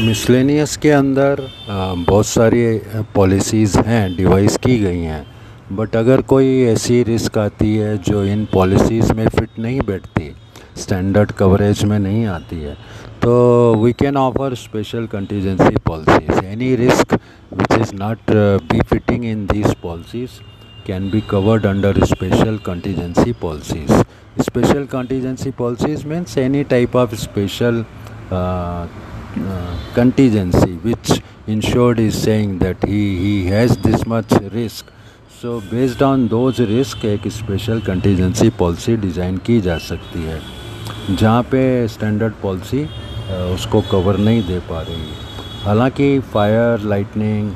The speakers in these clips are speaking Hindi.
मिसलेनियस के अंदर बहुत सारी पॉलिसीज़ हैं डिवाइस की गई हैं। बट अगर कोई ऐसी रिस्क आती है जो इन पॉलिसीज़ में फ़िट नहीं बैठती स्टैंडर्ड कवरेज में नहीं आती है तो we can offer special contingency policies any risk which is not be fitting in these policies can be covered under special contingency policies special contingency policies means any type of uh, contingency which insured is saying that he, he has this much risk. So based on those risk एक special contingency policy डिज़ाइन की जा सकती है जहाँ पे स्टैंडर्ड पॉलिसी उसको कवर नहीं दे पा रही है। हालाँकि फायर लाइटनिंग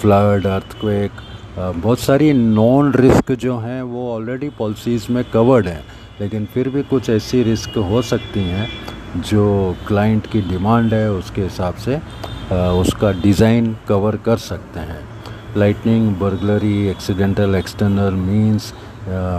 फ्लड अर्थक्वेक बहुत सारी नॉन रिस्क जो हैं वो ऑलरेडी पॉलिसीज़ में कवर्ड हैं। लेकिन फिर भी कुछ ऐसी रिस्क हो सकती हैं जो क्लाइंट की डिमांड है, उसके हिसाब से उसका डिज़ाइन कवर कर सकते हैं। Lightning, burglary, accidental, external means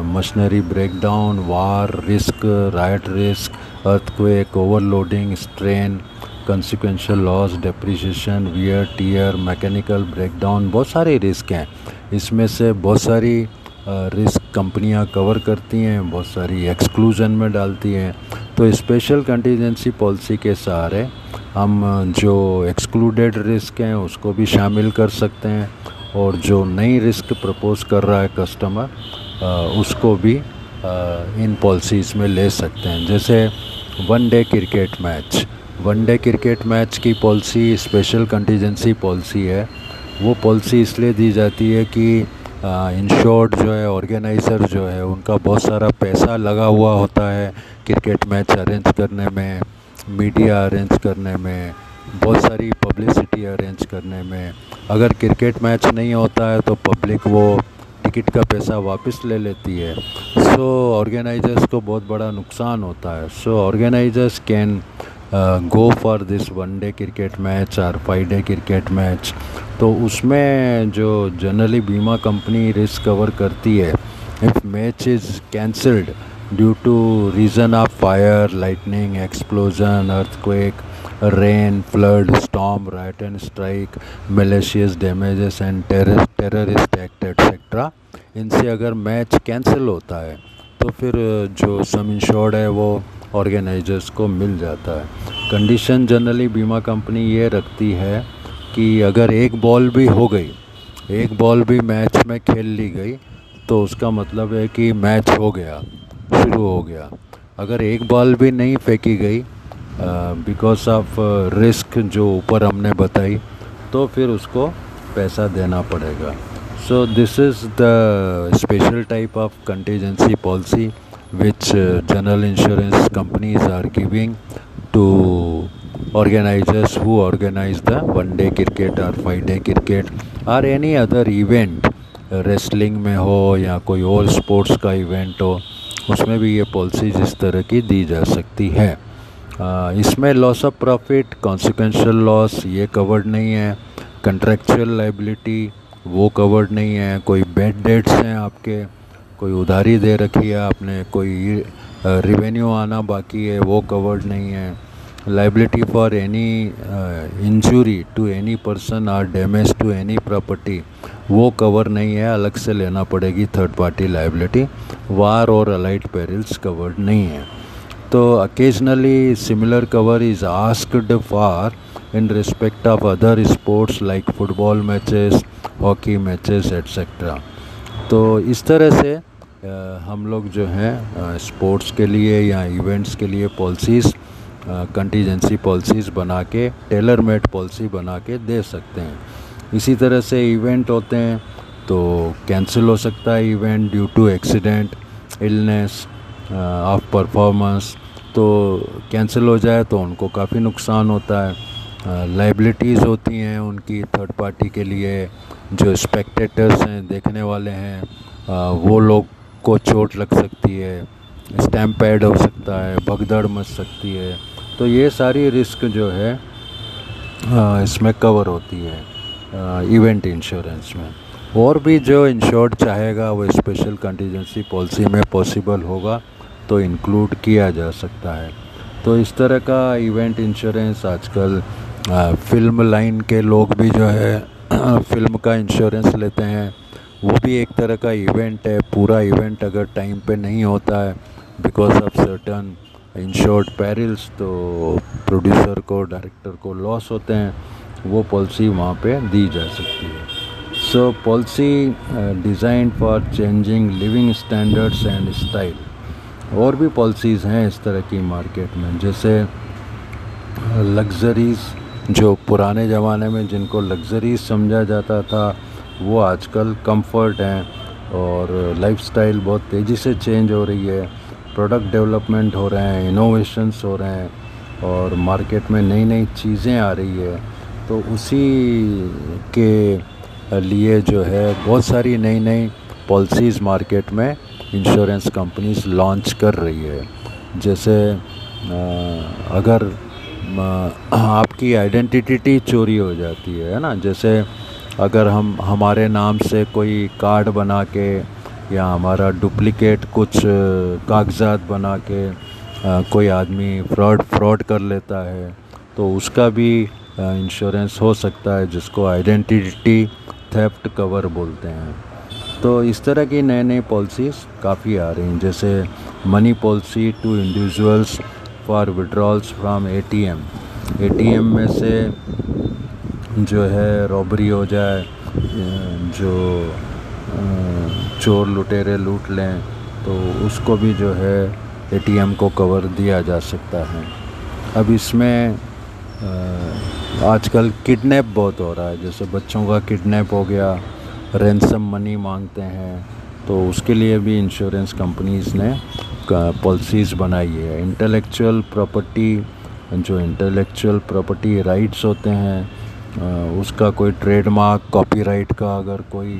machinery breakdown, war, risk riot risk, earthquake, overloading, strain consequential loss, depreciation, wear, tear, mechanical breakdown, बहुत सारे रिस्क हैं। इसमें से बहुत सारी रिस्क कंपनियाँ कवर करती हैं, बहुत सारी एक्सक्लूजन में डालती हैं। तो स्पेशल कंटीजेंसी पॉलिसी के सहारे हम जो एक्सक्लूडेड रिस्क हैं, उसको भी शामिल कर सकते हैं और जो नई रिस्क प्रपोज कर रहा है कस्टमर उसको भी इन पॉलिसीज़ में ले सकते हैं। जैसे one day cricket match one day cricket match की पॉलिसी स्पेशल कंटीजेंसी पॉलिसी है। वो पॉलिसी इसलिए दी जाती है कि इंश्योर्ड जो है ऑर्गेनाइज़र जो है उनका बहुत सारा पैसा लगा हुआ होता है क्रिकेट मैच अरेंज करने में मीडिया अरेंज करने में बहुत सारी पब्लिसिटी अरेंज करने में। अगर क्रिकेट मैच नहीं होता है तो पब्लिक वो टिकट का पैसा वापस ले लेती है। सो so, ऑर्गेनाइजर्स को बहुत बड़ा नुकसान होता है। So organisers can go for this one day cricket match और फाइव डे क्रिकेट मैच तो उसमें जो जनरली बीमा कंपनी रिस्क कवर करती है if match is cancelled due to reason of fire lightning explosion earthquake rain flood storm riot and strike malicious damages and terrorist act etcetera इनसे अगर मैच कैंसिल होता है तो फिर, जो सम इंश्योर्ड है वो ऑर्गेनाइजर्स को मिल जाता है। कंडीशन जनरली बीमा कंपनी ये रखती है कि अगर एक बॉल भी हो गई, एक बॉल भी मैच में खेल ली गई तो उसका मतलब है कि मैच हो गया, शुरू हो गया। अगर एक बॉल भी नहीं फेंकी गई बिकॉज़ ऑफ़ रिस्क जो ऊपर हमने बताई तो फिर उसको पैसा देना पड़ेगा। So this is the special type of contingency policy which uh, general insurance companies are giving to organizers who organize the one day cricket or five day cricket or any other event wrestling में हो या कोई और स्पोर्ट्स का इवेंट हो उसमें भी ये पॉलिसीज़ इस तरह की दी जा सकती है इसमें loss of profit consequential loss ये कवर्ड नहीं है कंट्रेक्चुअल लाइबिलिटी वो कवर्ड नहीं है कोई बेड डेट्स हैं आपके कोई उधारी दे रखी है, आपने कोई रिवेन्यू आना बाकी है, वो कवर्ड नहीं है। Liability for any injury to any person और डैमेज टू एनी प्रॉपर्टी वो कवर नहीं है, अलग से लेना पड़ेगी थर्ड पार्टी लाइबिलिटी वार और अलाइट पेरिल्स कवर्ड नहीं है। तो occasionally similar cover is asked for in respect of other sports like football matches hockey matches etcetera तो इस तरह से हम लोग जो हैं स्पोर्ट्स के लिए या इवेंट्स के लिए पॉलिसीज़ कंटीजेंसी पॉलिसीज़ बना के टेलर मेड पॉलिसी बना के दे सकते हैं। इसी तरह से इवेंट होते हैं तो कैंसिल हो सकता है event due to accident illness of performance तो कैंसिल हो जाए तो उनको काफ़ी नुकसान होता है। लाइबिलिटीज़ होती हैं उनकी थर्ड पार्टी के लिए जो स्पेक्टेटर्स हैं देखने वाले हैं आ, वो लोग को चोट लग सकती है स्टैम्प पैड हो सकता है, भगदड़ मच सकती है। तो ये सारी रिस्क जो है इसमें कवर होती है इवेंट इंश्योरेंस में। और भी जो इंश्योर्ड चाहेगा, वो स्पेशल कंटीजेंसी पॉलिसी में पॉसिबल होगा तो इंक्लूड किया जा सकता है। तो इस तरह का इवेंट इंश्योरेंस आजकल फ़िल्म लाइन के लोग भी जो है फ़िल्म का इंश्योरेंस लेते हैं। वो भी एक तरह का इवेंट है। पूरा इवेंट अगर टाइम पे नहीं होता है because of certain insured perils तो प्रोड्यूसर को डायरेक्टर को लॉस होते हैं। वो पॉलिसी वहाँ पे दी जा सकती है। So policy design for changing living standards and style और भी पॉलिसीज़ हैं इस तरह की मार्केट में। जैसे लग्जरीज़ जो पुराने ज़माने में जिनको लग्जरीज समझा जाता था वो आजकल कंफर्ट हैं और लाइफस्टाइल बहुत तेज़ी से चेंज हो रही है। प्रोडक्ट डेवलपमेंट हो रहे हैं इनोवेशंस हो रहे हैं और मार्केट में नई नई चीज़ें आ रही है। तो उसी के लिए जो है बहुत सारी नई नई पॉलिसीज़ मार्केट में इंश्योरेंस कंपनीज़ लॉन्च कर रही है। जैसे अगर आपकी आइडेंटिटी चोरी हो जाती है ना? जैसे अगर हम हमारे नाम से कोई कार्ड बना के या हमारा डुप्लिकेट कुछ कागजात बना के आ, कोई आदमी फ्रॉड फ्रॉड कर लेता है तो उसका भी इंश्योरेंस हो सकता है जिसको आइडेंटिटी थेफ्ट कवर बोलते हैं। तो इस तरह की नए नए पॉलिसीज़ काफ़ी आ रही हैं जैसे money policy to individuals for withdrawals from ATM ATM में से जो है रॉबरी हो जाए जो चोर लुटेरे लूट लें तो उसको भी जो है एटीएम को कवर दिया जा सकता है। अब इसमें आजकल किडनैप बहुत हो रहा है। जैसे बच्चों का किडनैप हो गया रेंसम मनी मांगते हैं तो उसके लिए भी इंश्योरेंस कंपनीज़ ने पॉलिसीज़ बनाई है। इंटेलेक्चुअल प्रॉपर्टी जो इंटेलेक्चुअल प्रॉपर्टी राइट्स होते हैं उसका कोई ट्रेडमार्क कॉपीराइट का अगर कोई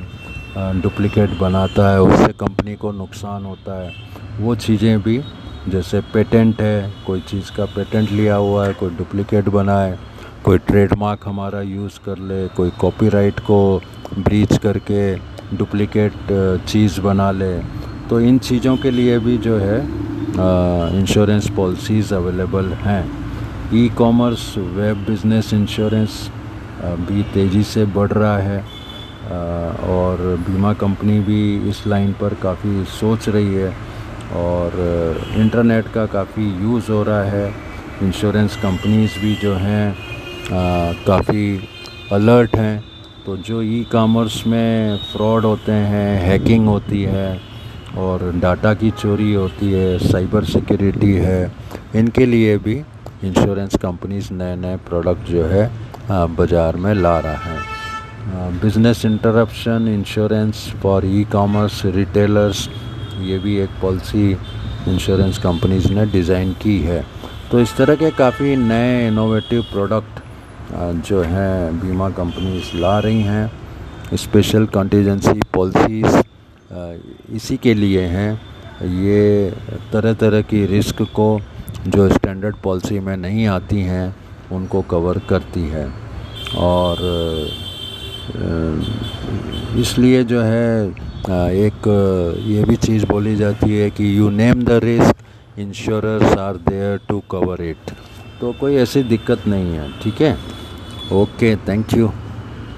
डुप्लीकेट बनाता है, उससे कंपनी को नुकसान होता है, वो चीज़ें भी, जैसे पेटेंट है, कोई चीज़ का पेटेंट लिया हुआ है, कोई डुप्लिकेट बनाए कोई ट्रेडमार्क हमारा यूज़ कर ले, कोई कॉपीराइट को ब्रीच करके डुप्लिकेट चीज़ बना ले तो इन चीज़ों के लिए भी जो है इंश्योरेंस पॉलिसीज़ अवेलेबल हैं। E commerce web business insurance भी तेज़ी से बढ़ रहा है और बीमा कंपनी भी इस लाइन पर काफ़ी सोच रही है, और इंटरनेट का काफ़ी यूज़ हो रहा है, इंश्योरेंस कंपनीज़ भी जो हैं काफ़ी अलर्ट हैं तो जो ई कॉमर्स में फ्रॉड होते हैं, हैकिंग होती है, और डाटा की चोरी होती है, साइबर सिक्योरिटी है, इनके लिए भी इंश्योरेंस कंपनीज़ नए नए प्रोडक्ट जो है बाज़ार में ला रहा है। Business interruption insurance for e commerce retailers ये भी एक पॉलिसी इंश्योरेंस कंपनीज़ ने डिज़ाइन की है। तो इस तरह के काफ़ी नए इनोवेटिव प्रोडक्ट जो हैं, बीमा कंपनीज़ ला रही हैं। स्पेशल कंटीजेंसी पॉलिसीज़ इसी के लिए हैं। ये तरह तरह की रिस्क को जो स्टैंडर्ड पॉलिसी में नहीं आती हैं उनको कवर करती है। और इसलिए जो है एक, ये भी चीज़ बोली जाती है कि you name the risk insurers are there to cover it तो कोई ऐसी दिक्कत नहीं है, ठीक है? Okay thank you